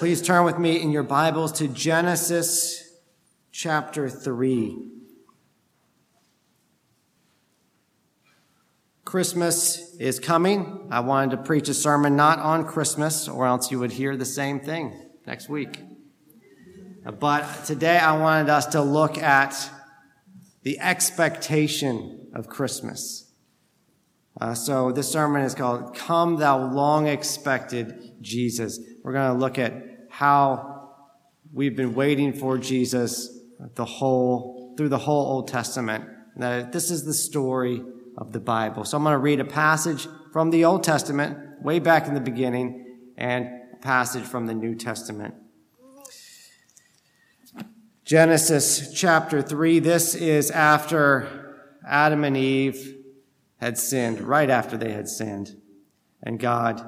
Please turn with me in your Bibles to Genesis chapter 3. Christmas is coming. I wanted to preach a sermon not on Christmas, or else you would hear the same thing next week. But today I wanted us to look at the expectation of Christmas. Uh, so this sermon is called Come Thou Long Expected Jesus. We're going to look at how we've been waiting for Jesus the whole, through the whole Old Testament. That this is the story of the Bible. So I'm going to read a passage from the Old Testament, way back in the beginning, and a passage from the New Testament. Genesis chapter 3. This is after Adam and Eve had sinned, right after they had sinned. And God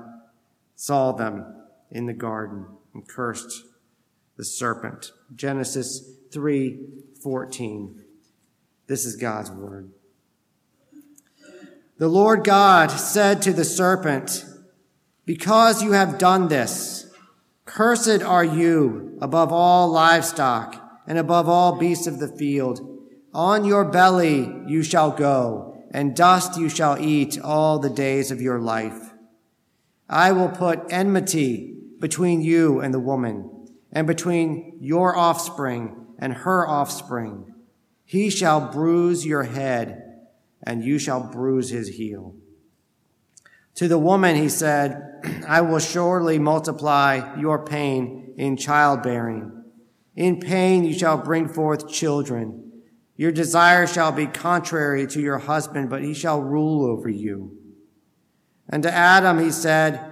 saw them in the garden and cursed the serpent. Genesis 3:14. This is God's word. The Lord God said to the serpent, Because you have done this, cursed are you above all livestock and above all beasts of the field. On your belly you shall go, and dust you shall eat all the days of your life. I will put enmity between you and the woman, and between your offspring and her offspring. He shall bruise your head, and you shall bruise his heel. To the woman he said, I will surely multiply your pain in childbearing. In pain you shall bring forth children. Your desire shall be contrary to your husband, but he shall rule over you. And to Adam he said,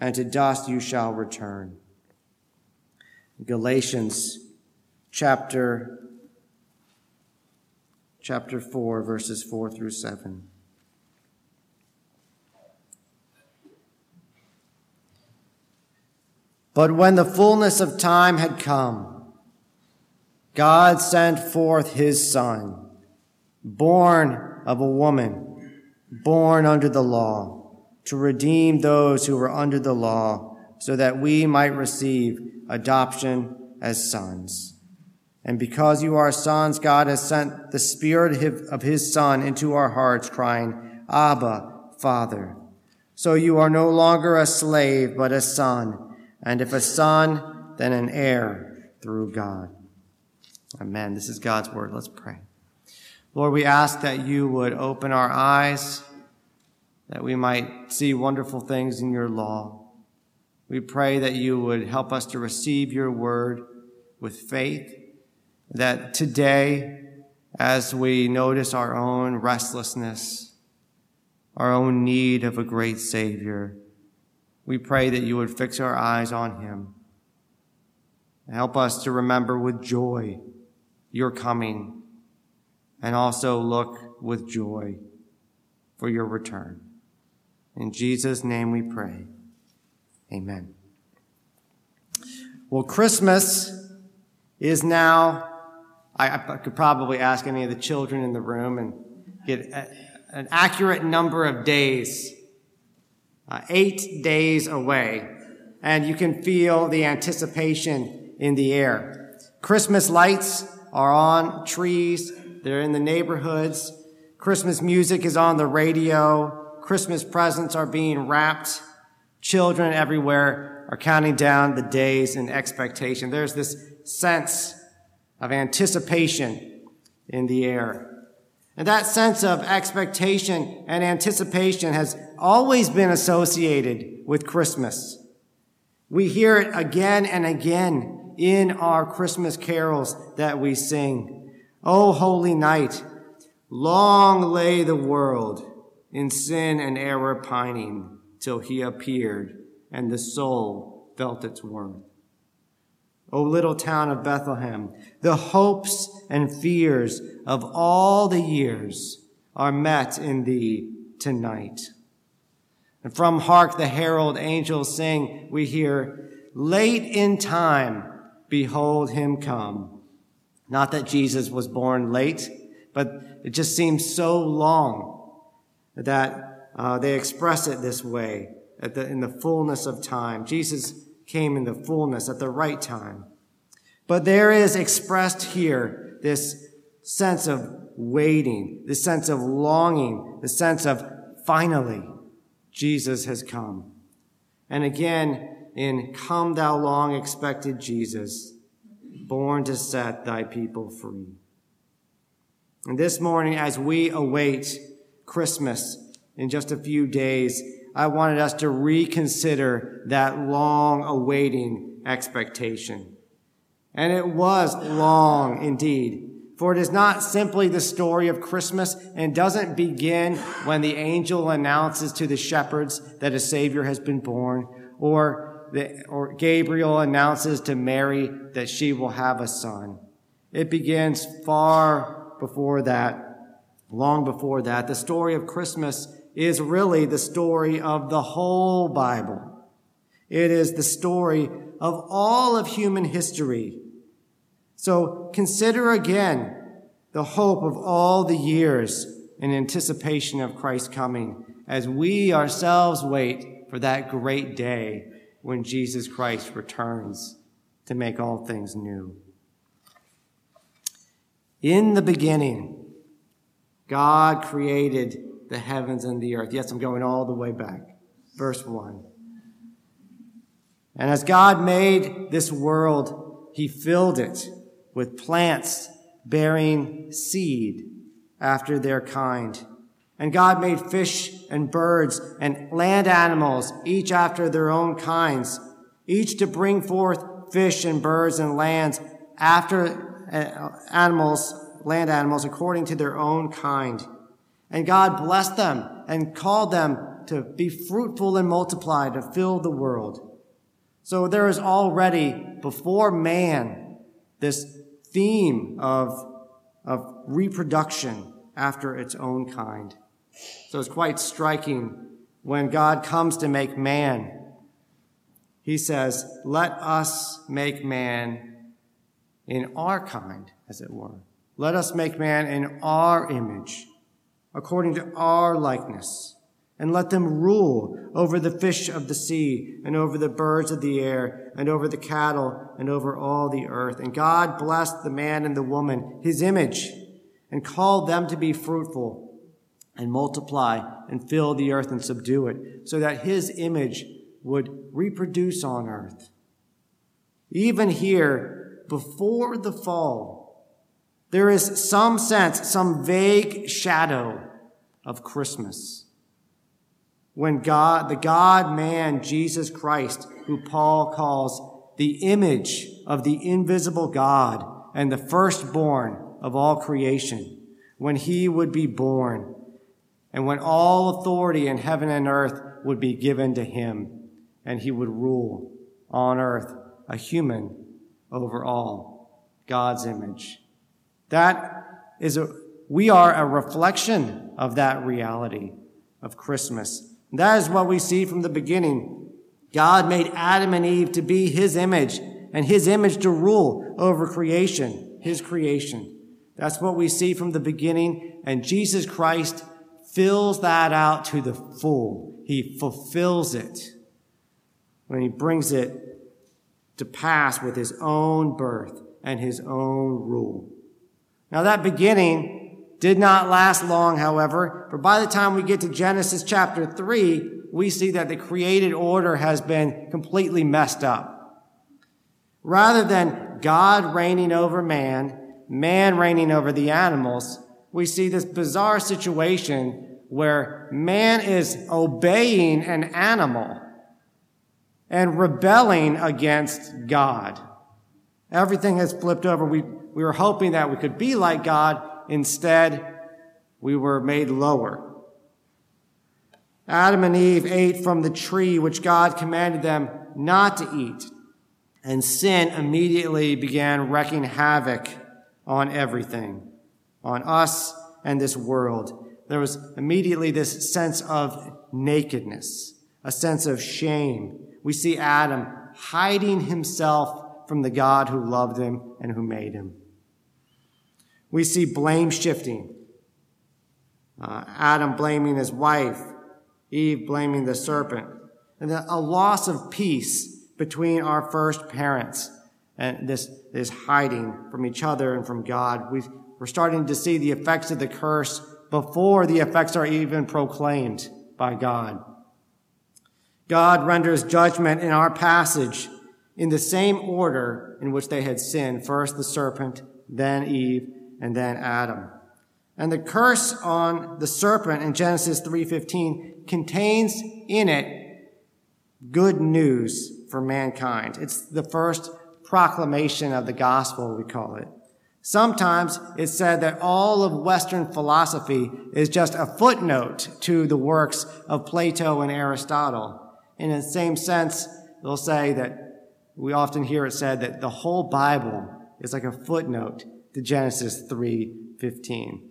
and to dust you shall return. Galatians chapter chapter 4 verses 4 through 7. But when the fullness of time had come, God sent forth his son, born of a woman, born under the law to redeem those who were under the law so that we might receive adoption as sons. And because you are sons, God has sent the spirit of his son into our hearts crying, Abba, Father. So you are no longer a slave, but a son. And if a son, then an heir through God. Amen. This is God's word. Let's pray. Lord, we ask that you would open our eyes that we might see wonderful things in your law. We pray that you would help us to receive your word with faith, that today, as we notice our own restlessness, our own need of a great Savior, we pray that you would fix our eyes on him. Help us to remember with joy your coming and also look with joy for your return. In Jesus' name we pray. Amen. Well, Christmas is now, I, I, could probably ask any of the children in the room and get a, an accurate number of days, uh, eight days away. And you can feel the anticipation in the air. Christmas lights are on trees. They're in the neighborhoods. Christmas music is on the radio. Christmas presents are being wrapped. Children everywhere are counting down the days in expectation. There's this sense of anticipation in the air. And that sense of expectation and anticipation has always been associated with Christmas. We hear it again and again in our Christmas carols that we sing. O holy night, long lay the world in sin and error pining till he appeared and the soul felt its worth. O little town of Bethlehem. The hopes and fears of all the years are met in thee tonight. And from Hark the Herald Angels Sing, we hear, Late in time, behold him come. Not that Jesus was born late, but it just seems so long that uh, they express it this way the, in the fullness of time. Jesus came in the fullness at the right time. But there is expressed here this sense of waiting, this sense of longing, the sense of finally, Jesus has come. And again, in Come Thou Long Expected Jesus, born to set thy people free. And this morning, as we await Christmas in just a few days, I wanted us to reconsider that long awaiting expectation. And it was long indeed. For it is not simply the story of Christmas and doesn't begin when the angel announces to the shepherds that a savior has been born or the, or Gabriel announces to Mary that she will have a son. It begins far before that, long before that. The story of Christmas is really the story of the whole Bible. It is the story of all of human history. So consider again the hope of all the years in anticipation of Christ's coming as we ourselves wait for that great day when Jesus Christ returns to make all things new. In the beginning, God created the heavens and the earth. Yes, I'm going all the way back. Verse 1. And as God made this world, he filled it with plants bearing seed after their kind. And God made fish and birds and land animals, each after their own kinds, each to bring forth fish and birds and lands after uh, animals, land animals, according to their own kind. And God blessed them and called them to be fruitful and multiply, to fill the world. So there is already before man this theme of, of reproduction after its own kind. So it's quite striking when God comes to make man. He says, let us make man in our kind, as it were. Let us make man in our image, according to our likeness and let them rule over the fish of the sea and over the birds of the air and over the cattle and over all the earth. And God blessed the man and the woman, his image, and called them to be fruitful and multiply and fill the earth and subdue it so that his image would reproduce on earth. Even here, before the fall, there is some sense, some vague shadow of Christmas when God, the God man, Jesus Christ, who Paul calls the image of the invisible God and the firstborn of all creation, when he would be born and when all authority in heaven and earth would be given to him and he would rule on earth a human over all God's image. That is a, we are a reflection of that reality of Christmas. That is what we see from the beginning. God made Adam and Eve to be his image and his image to rule over creation, his creation. That's what we see from the beginning. And Jesus Christ fills that out to the full. He fulfills it when he brings it to pass with his own birth and his own rule. Now that beginning did not last long, however, for by the time we get to Genesis chapter 3, we see that the created order has been completely messed up. Rather than God reigning over man, man reigning over the animals, we see this bizarre situation where man is obeying an animal and rebelling against God. Everything has flipped over. We, we were hoping that we could be like God, Instead, we were made lower. Adam and Eve ate from the tree which God commanded them not to eat. And sin immediately began wreaking havoc on everything, on us and this world. There was immediately this sense of nakedness, a sense of shame. We see Adam hiding himself from the God who loved him and who made him. We see blame shifting. Uh, Adam blaming his wife, Eve blaming the serpent, and a loss of peace between our first parents and this, this hiding from each other and from God. we we're starting to see the effects of the curse before the effects are even proclaimed by God. God renders judgment in our passage in the same order in which they had sinned. First the serpent, then Eve, and then Adam. And the curse on the serpent in Genesis 3:15 contains in it good news for mankind. It's the first proclamation of the gospel, we call it. Sometimes it's said that all of Western philosophy is just a footnote to the works of Plato and Aristotle. In the same sense, they'll say that we often hear it said that the whole Bible is like a footnote to Genesis 3:15.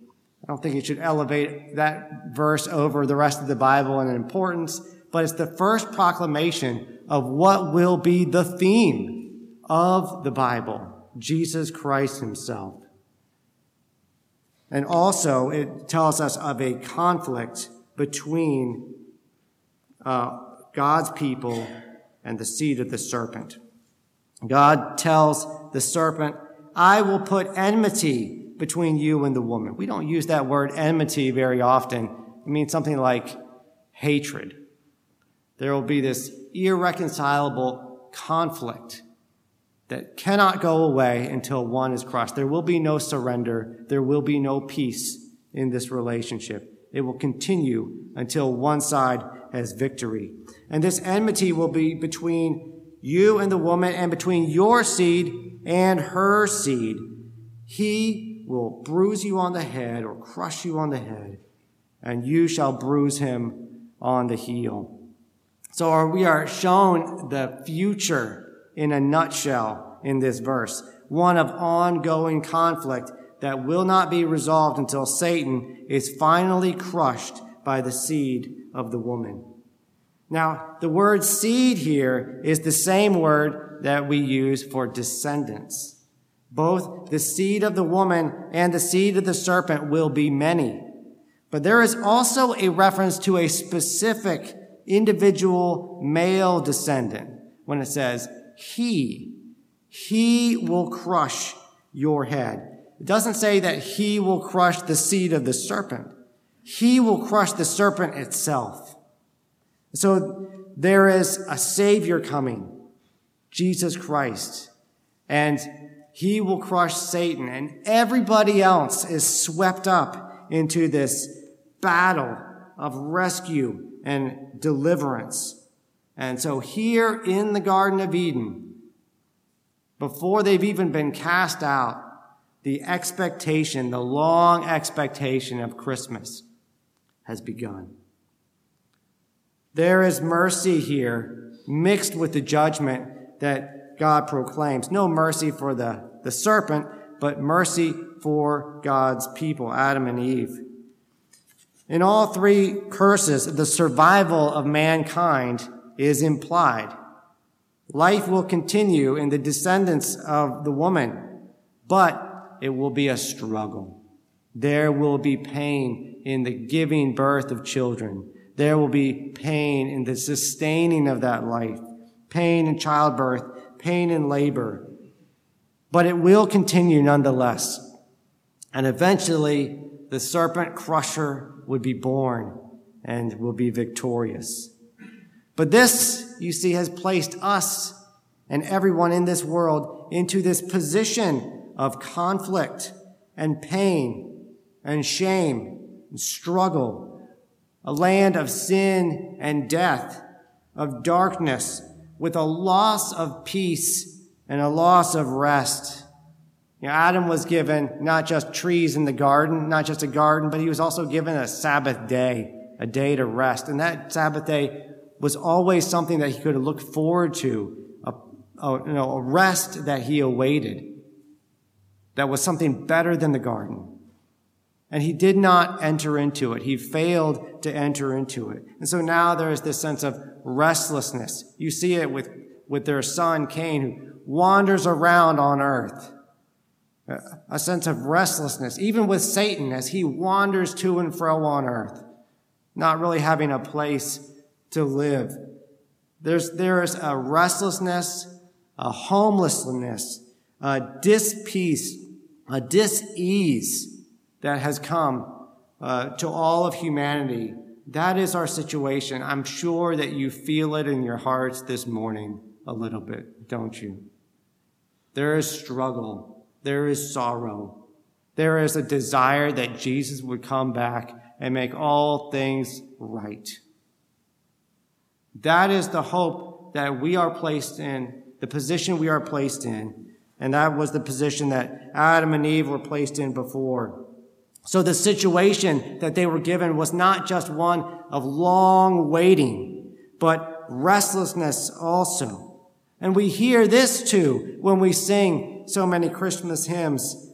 I don't think you should elevate that verse over the rest of the Bible in importance, but it's the first proclamation of what will be the theme of the Bible, Jesus Christ himself. And also, it tells us of a conflict between uh, God's people and the seed of the serpent. God tells the serpent, I will put enmity between you and the woman. We don't use that word enmity very often. It means something like hatred. There will be this irreconcilable conflict that cannot go away until one is crushed. There will be no surrender. There will be no peace in this relationship. It will continue until one side has victory. And this enmity will be between you and the woman and between your seed and her seed. He will bruise you on the head or crush you on the head, and you shall bruise him on the heel. So we are shown the future in a nutshell in this verse, one of ongoing conflict that will not be resolved until Satan is finally crushed by the seed of the woman. Now, the word seed here is the same word that we use for descendants. Both the seed of the woman and the seed of the serpent will be many. But there is also a reference to a specific individual male descendant when it says, he, he will crush your head. It doesn't say that he will crush the seed of the serpent. He will crush the serpent itself. So there is a savior coming, Jesus Christ, and he will crush Satan and everybody else is swept up into this battle of rescue and deliverance. And so here in the Garden of Eden, before they've even been cast out, the expectation, the long expectation of Christmas has begun. There is mercy here mixed with the judgment that God proclaims. No mercy for the, the serpent, but mercy for God's people, Adam and Eve. In all three curses, the survival of mankind is implied. Life will continue in the descendants of the woman, but it will be a struggle. There will be pain in the giving birth of children. There will be pain in the sustaining of that life, pain in childbirth, pain in labor. But it will continue nonetheless. And eventually, the serpent crusher would be born and will be victorious. But this, you see, has placed us and everyone in this world into this position of conflict and pain and shame and struggle a land of sin and death, of darkness, with a loss of peace and a loss of rest. You know, Adam was given not just trees in the garden, not just a garden, but he was also given a Sabbath day, a day to rest. And that Sabbath day was always something that he could look forward to, a, a, you know, a rest that he awaited that was something better than the garden. And he did not enter into it. He failed to enter into it. And so now there is this sense of restlessness. You see it with, with their son Cain, who wanders around on earth. A sense of restlessness, even with Satan as he wanders to and fro on earth, not really having a place to live. There's, there is a restlessness, a homelessness, a dispeace, a dis-ease that has come uh, to all of humanity. That is our situation. I'm sure that you feel it in your hearts this morning a little bit, don't you? There is struggle. There is sorrow. There is a desire that Jesus would come back and make all things right. That is the hope that we are placed in, the position we are placed in. And that was the position that Adam and Eve were placed in before. So the situation that they were given was not just one of long waiting, but restlessness also. And we hear this too when we sing so many Christmas hymns.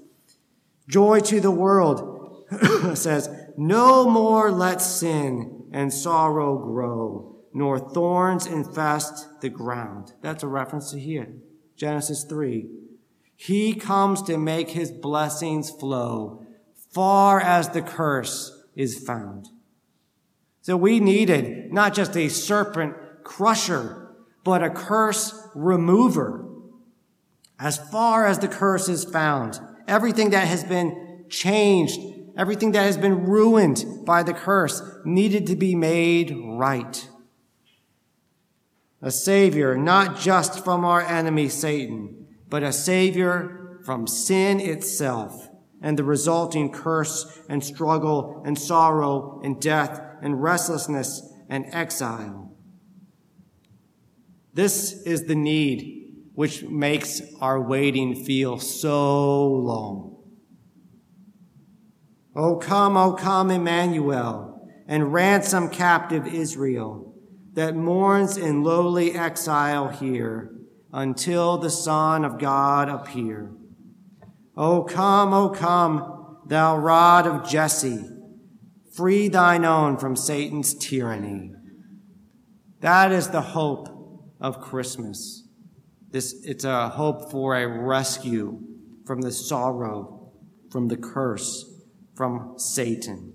Joy to the world says, no more let sin and sorrow grow, nor thorns infest the ground. That's a reference to here. Genesis 3. He comes to make his blessings flow far as the curse is found. So we needed not just a serpent crusher, but a curse remover. As far as the curse is found, everything that has been changed, everything that has been ruined by the curse needed to be made right. A savior, not just from our enemy Satan, but a savior from sin itself and the resulting curse and struggle and sorrow and death and restlessness and exile. This is the need which makes our waiting feel so long. O come, O come, Emmanuel, and ransom captive Israel that mourns in lowly exile here until the Son of God appear. O come, O come, thou rod of Jesse, free thine own from Satan's tyranny. That is the hope of Christmas. This, it's a hope for a rescue from the sorrow, from the curse, from Satan.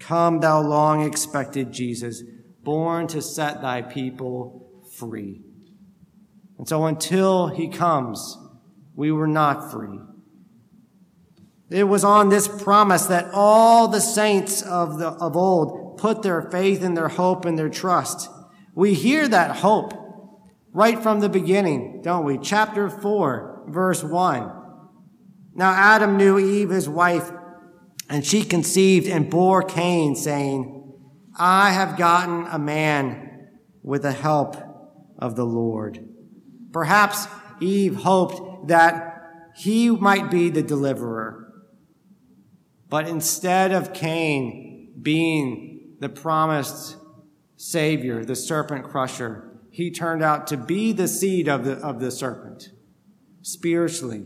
Come, thou long expected Jesus, born to set thy people free. And so until he comes, we were not free. It was on this promise that all the saints of, the, of old put their faith and their hope and their trust. We hear that hope right from the beginning, don't we? Chapter 4, verse 1. Now Adam knew Eve, his wife, and she conceived and bore Cain, saying, I have gotten a man with the help of the Lord. Perhaps Eve hoped that he might be the deliverer. But instead of Cain being the promised savior, the serpent crusher, he turned out to be the seed of the, of the serpent spiritually.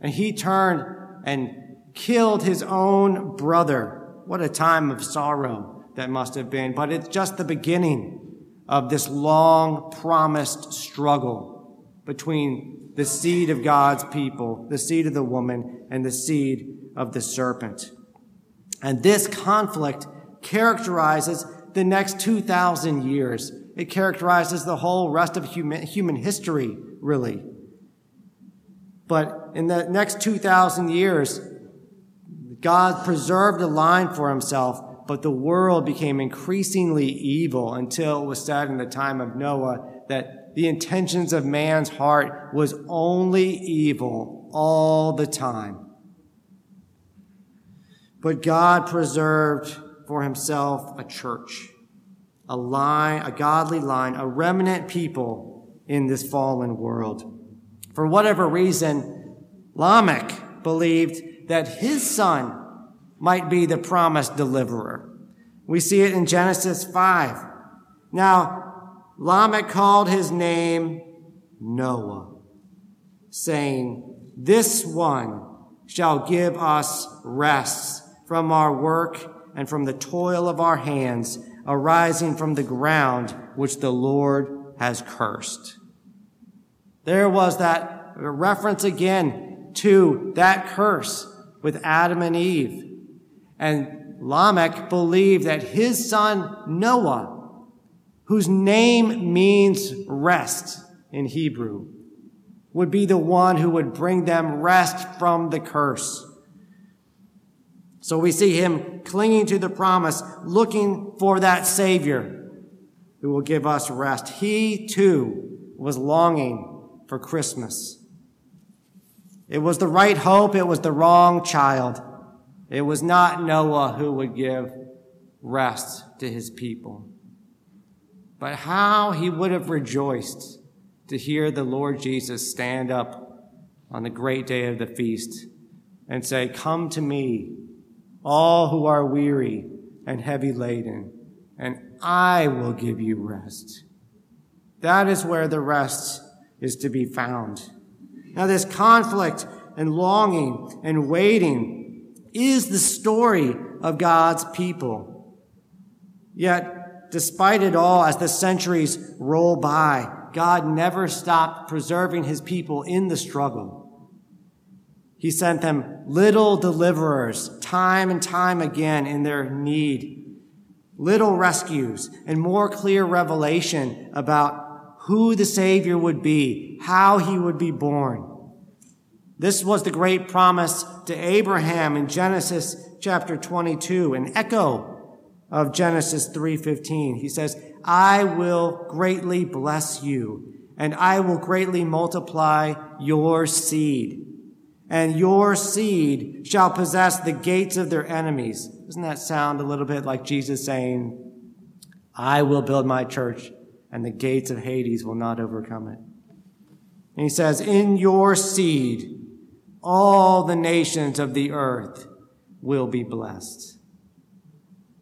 And he turned and killed his own brother. What a time of sorrow that must have been. But it's just the beginning of this long promised struggle between the seed of God's people, the seed of the woman, and the seed of the serpent. And this conflict characterizes the next 2,000 years. It characterizes the whole rest of human, human history, really. But in the next 2,000 years, God preserved a line for himself, but the world became increasingly evil until it was said in the time of Noah that the intentions of man's heart was only evil all the time. But God preserved for himself a church, a line, a godly line, a remnant people in this fallen world. For whatever reason, Lamech believed that his son might be the promised deliverer. We see it in Genesis 5. Now, Lamech called his name Noah, saying, This one shall give us rest from our work and from the toil of our hands arising from the ground which the Lord has cursed. There was that reference again to that curse with Adam and Eve. And Lamech believed that his son Noah, whose name means rest in Hebrew, would be the one who would bring them rest from the curse. So we see him clinging to the promise, looking for that Savior who will give us rest. He too was longing for Christmas. It was the right hope. It was the wrong child. It was not Noah who would give rest to his people. But how he would have rejoiced to hear the Lord Jesus stand up on the great day of the feast and say, Come to me, all who are weary and heavy laden, and I will give you rest. That is where the rest is to be found. Now, this conflict and longing and waiting is the story of God's people. Yet, despite it all, as the centuries roll by, God never stopped preserving his people in the struggle. He sent them little deliverers time and time again in their need, little rescues, and more clear revelation about who the Savior would be, how he would be born. This was the great promise to Abraham in Genesis chapter 22, an echo of Genesis 3:15. He says, "I will greatly bless you, and I will greatly multiply your seed." and your seed shall possess the gates of their enemies. Doesn't that sound a little bit like Jesus saying, I will build my church and the gates of Hades will not overcome it? And he says, in your seed, all the nations of the earth will be blessed.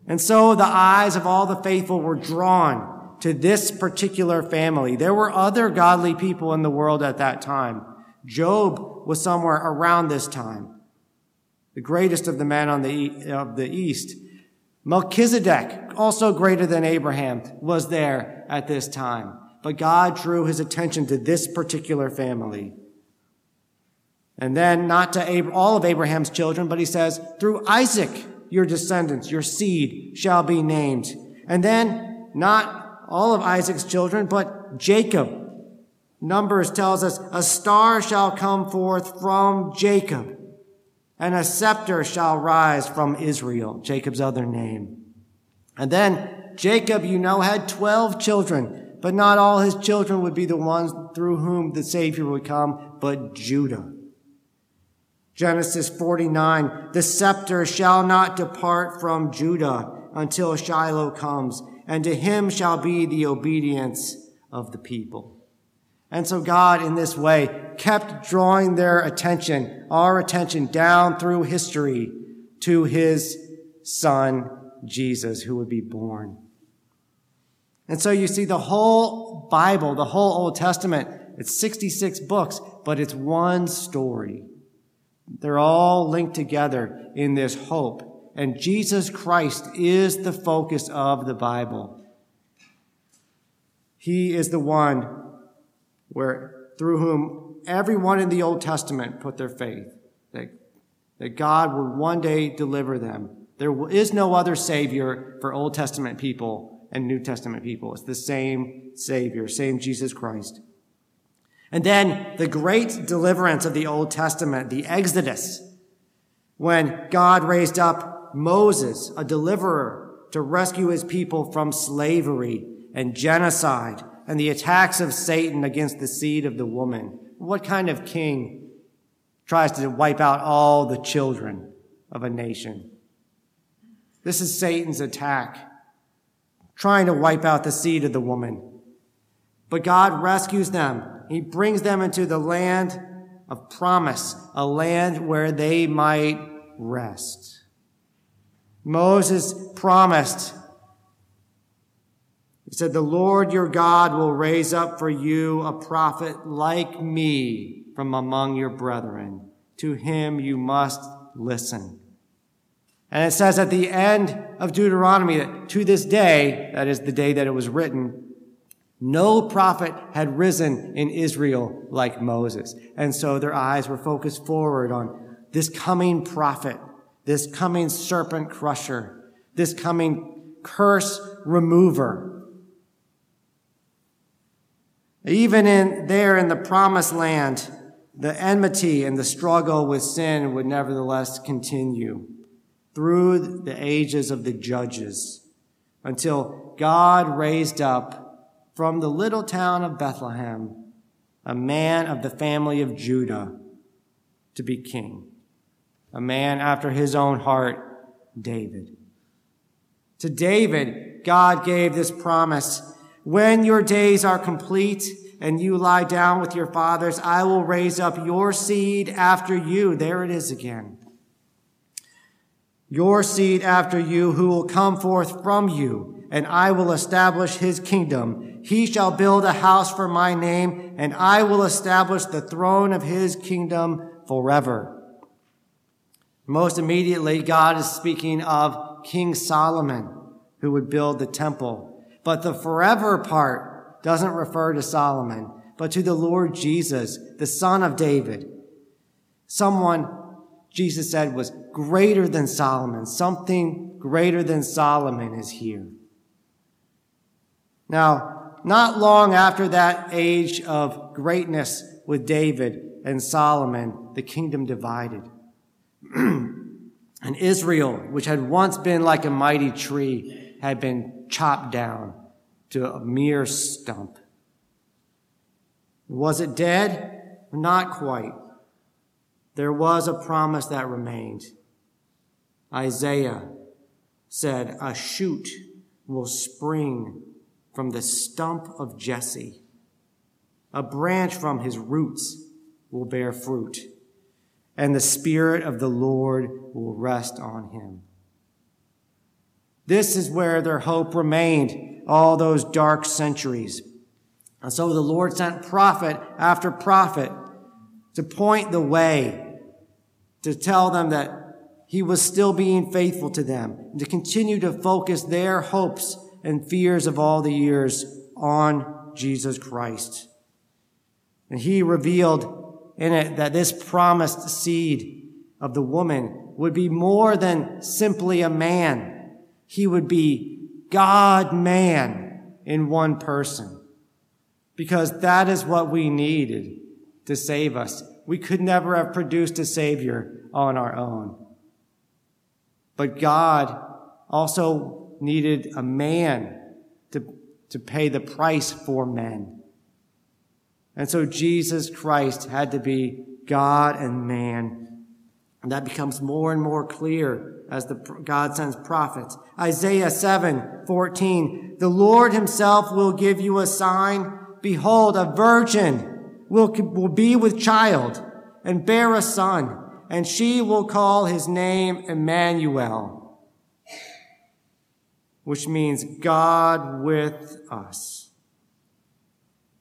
And so the eyes of all the faithful were drawn to this particular family. There were other godly people in the world at that time. Job was somewhere around this time, the greatest of the men on the, of the east. Melchizedek, also greater than Abraham, was there at this time. But God drew his attention to this particular family. And then not to all of Abraham's children, but he says, through Isaac, your descendants, your seed shall be named. And then not all of Isaac's children, but Jacob, Numbers tells us, a star shall come forth from Jacob, and a scepter shall rise from Israel, Jacob's other name. And then Jacob, you know, had 12 children, but not all his children would be the ones through whom the Savior would come, but Judah. Genesis 49, the scepter shall not depart from Judah until Shiloh comes, and to him shall be the obedience of the people. And so God, in this way, kept drawing their attention, our attention down through history to his son, Jesus, who would be born. And so you see the whole Bible, the whole Old Testament, it's 66 books, but it's one story. They're all linked together in this hope. And Jesus Christ is the focus of the Bible. He is the one where through whom everyone in the Old Testament put their faith, that, that God would one day deliver them. There is no other Savior for Old Testament people and New Testament people. It's the same Savior, same Jesus Christ. And then the great deliverance of the Old Testament, the Exodus, when God raised up Moses, a deliverer, to rescue his people from slavery and genocide and the attacks of Satan against the seed of the woman. What kind of king tries to wipe out all the children of a nation? This is Satan's attack, trying to wipe out the seed of the woman. But God rescues them. He brings them into the land of promise, a land where they might rest. Moses promised He said, The Lord your God will raise up for you a prophet like me from among your brethren. To him you must listen. And it says at the end of Deuteronomy that to this day, that is the day that it was written, no prophet had risen in Israel like Moses. And so their eyes were focused forward on this coming prophet, this coming serpent crusher, this coming curse remover. Even in there in the promised land, the enmity and the struggle with sin would nevertheless continue through the ages of the judges until God raised up from the little town of Bethlehem a man of the family of Judah to be king, a man after his own heart, David. To David, God gave this promise when your days are complete and you lie down with your fathers, I will raise up your seed after you. There it is again. Your seed after you, who will come forth from you, and I will establish his kingdom. He shall build a house for my name, and I will establish the throne of his kingdom forever. Most immediately, God is speaking of King Solomon, who would build the temple but the forever part doesn't refer to Solomon, but to the Lord Jesus, the son of David. Someone Jesus said was greater than Solomon. Something greater than Solomon is here. Now, not long after that age of greatness with David and Solomon, the kingdom divided. and Israel, which had once been like a mighty tree, had been chopped down to a mere stump. Was it dead? Not quite. There was a promise that remained. Isaiah said, A shoot will spring from the stump of Jesse. A branch from his roots will bear fruit, and the Spirit of the Lord will rest on him. This is where their hope remained all those dark centuries. And so the Lord sent prophet after prophet to point the way, to tell them that he was still being faithful to them, and to continue to focus their hopes and fears of all the years on Jesus Christ. And he revealed in it that this promised seed of the woman would be more than simply a man he would be God man in one person. Because that is what we needed to save us. We could never have produced a savior on our own. But God also needed a man to, to pay the price for men. And so Jesus Christ had to be God and man. And that becomes more and more clear as the God sends prophets. Isaiah 7, 14. The Lord himself will give you a sign. Behold, a virgin will, will be with child and bear a son, and she will call his name Emmanuel, which means God with us.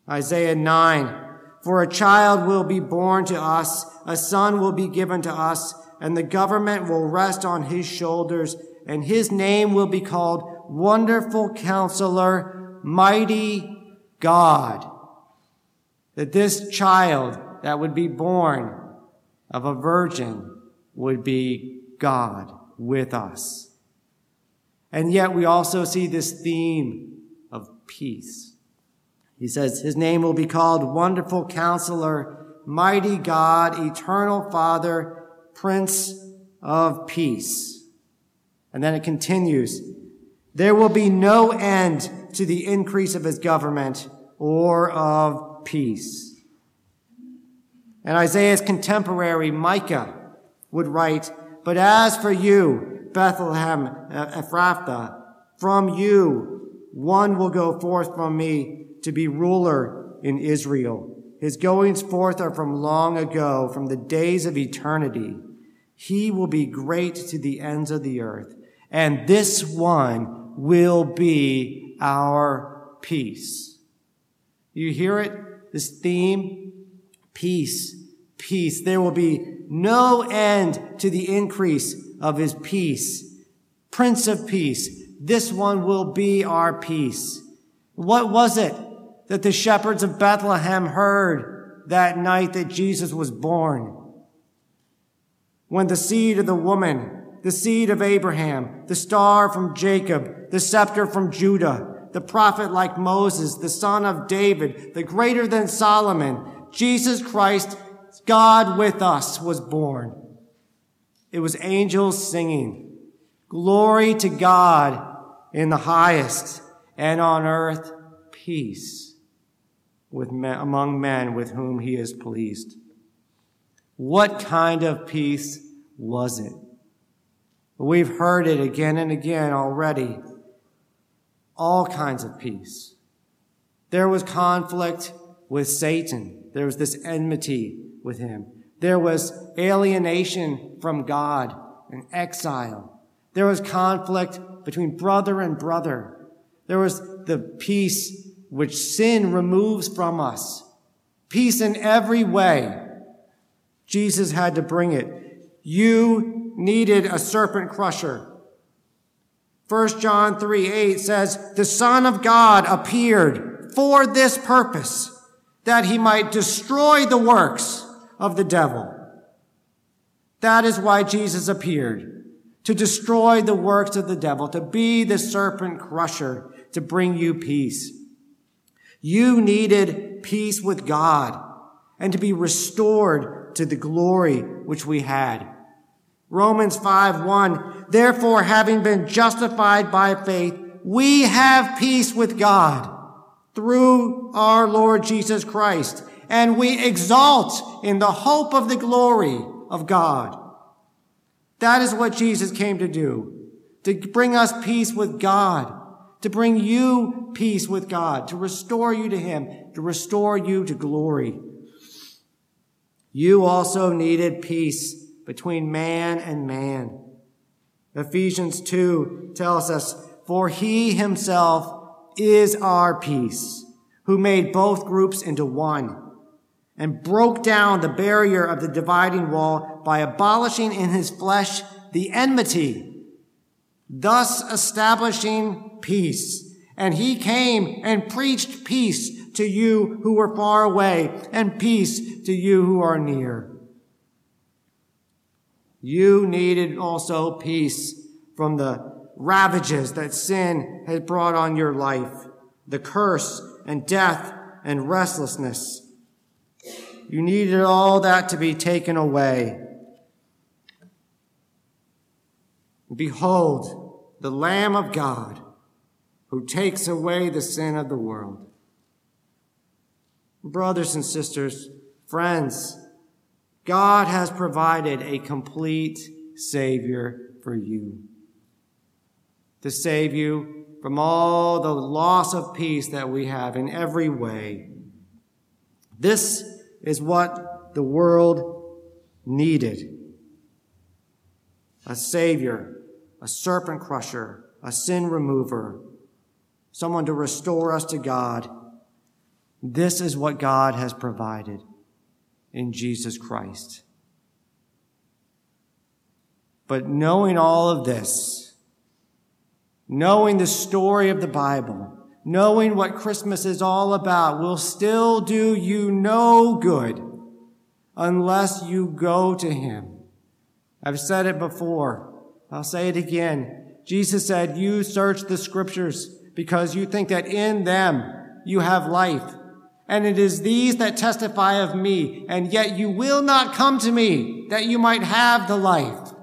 Isaiah 9. For a child will be born to us, a son will be given to us, and the government will rest on his shoulders, and his name will be called Wonderful Counselor, Mighty God. That this child that would be born of a virgin would be God with us. And yet we also see this theme of peace. He says his name will be called Wonderful Counselor, Mighty God, Eternal Father, Prince of Peace. And then it continues, there will be no end to the increase of his government or of peace. And Isaiah's contemporary Micah would write, But as for you, Bethlehem Ephrathah, from you one will go forth from me to be ruler in Israel. His goings forth are from long ago, from the days of eternity. He will be great to the ends of the earth. And this one will be our peace. You hear it? This theme? Peace. Peace. There will be no end to the increase of his peace. Prince of peace. This one will be our peace. What was it that the shepherds of Bethlehem heard that night that Jesus was born? When the seed of the woman the seed of Abraham, the star from Jacob, the scepter from Judah, the prophet like Moses, the son of David, the greater than Solomon, Jesus Christ, God with us, was born. It was angels singing, glory to God in the highest, and on earth peace with men, among men with whom he is pleased. What kind of peace was it? We've heard it again and again already. All kinds of peace. There was conflict with Satan. There was this enmity with him. There was alienation from God and exile. There was conflict between brother and brother. There was the peace which sin removes from us. Peace in every way. Jesus had to bring it. You needed a serpent crusher. 1 John 3 8 says, The Son of God appeared for this purpose, that he might destroy the works of the devil. That is why Jesus appeared, to destroy the works of the devil, to be the serpent crusher, to bring you peace. You needed peace with God and to be restored to the glory which we had. Romans 5 1. Therefore, having been justified by faith, we have peace with God through our Lord Jesus Christ, and we exalt in the hope of the glory of God. That is what Jesus came to do, to bring us peace with God, to bring you peace with God, to restore you to Him, to restore you to glory. You also needed peace between man and man. Ephesians 2 tells us, For he himself is our peace, who made both groups into one and broke down the barrier of the dividing wall by abolishing in his flesh the enmity, thus establishing peace. And he came and preached peace to you who were far away and peace to you who are near. You needed also peace from the ravages that sin had brought on your life, the curse and death and restlessness. You needed all that to be taken away. Behold, the Lamb of God who takes away the sin of the world. Brothers and sisters, friends, God has provided a complete Savior for you to save you from all the loss of peace that we have in every way. This is what the world needed a Savior, a serpent crusher, a sin remover, someone to restore us to God. This is what God has provided in Jesus Christ. But knowing all of this, knowing the story of the Bible, knowing what Christmas is all about will still do you no good unless you go to Him. I've said it before. I'll say it again. Jesus said, you search the scriptures because you think that in them you have life and it is these that testify of me, and yet you will not come to me that you might have the life.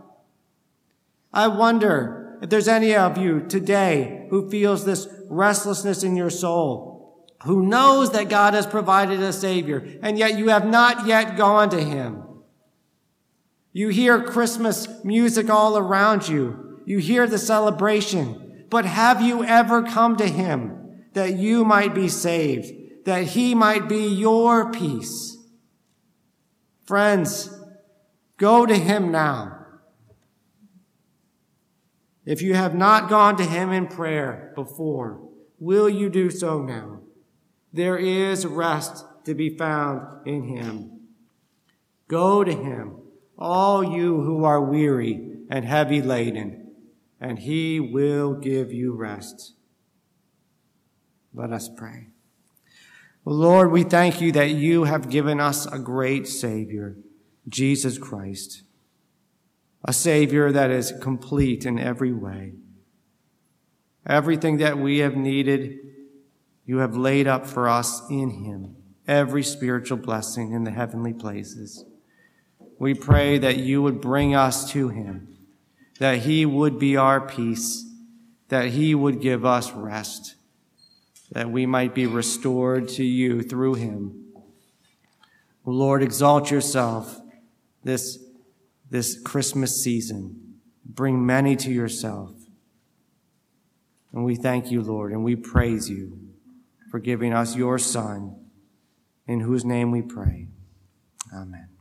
I wonder if there's any of you today who feels this restlessness in your soul, who knows that God has provided a Savior, and yet you have not yet gone to Him. You hear Christmas music all around you. You hear the celebration. But have you ever come to Him that you might be saved? that he might be your peace. Friends, go to him now. If you have not gone to him in prayer before, will you do so now? There is rest to be found in him. Go to him, all you who are weary and heavy laden, and he will give you rest. Let us pray. Lord, we thank you that you have given us a great Savior, Jesus Christ, a Savior that is complete in every way. Everything that we have needed, you have laid up for us in him, every spiritual blessing in the heavenly places. We pray that you would bring us to him, that he would be our peace, that he would give us rest that we might be restored to you through him. Lord, exalt yourself this, this Christmas season. Bring many to yourself. And we thank you, Lord, and we praise you for giving us your Son, in whose name we pray. Amen.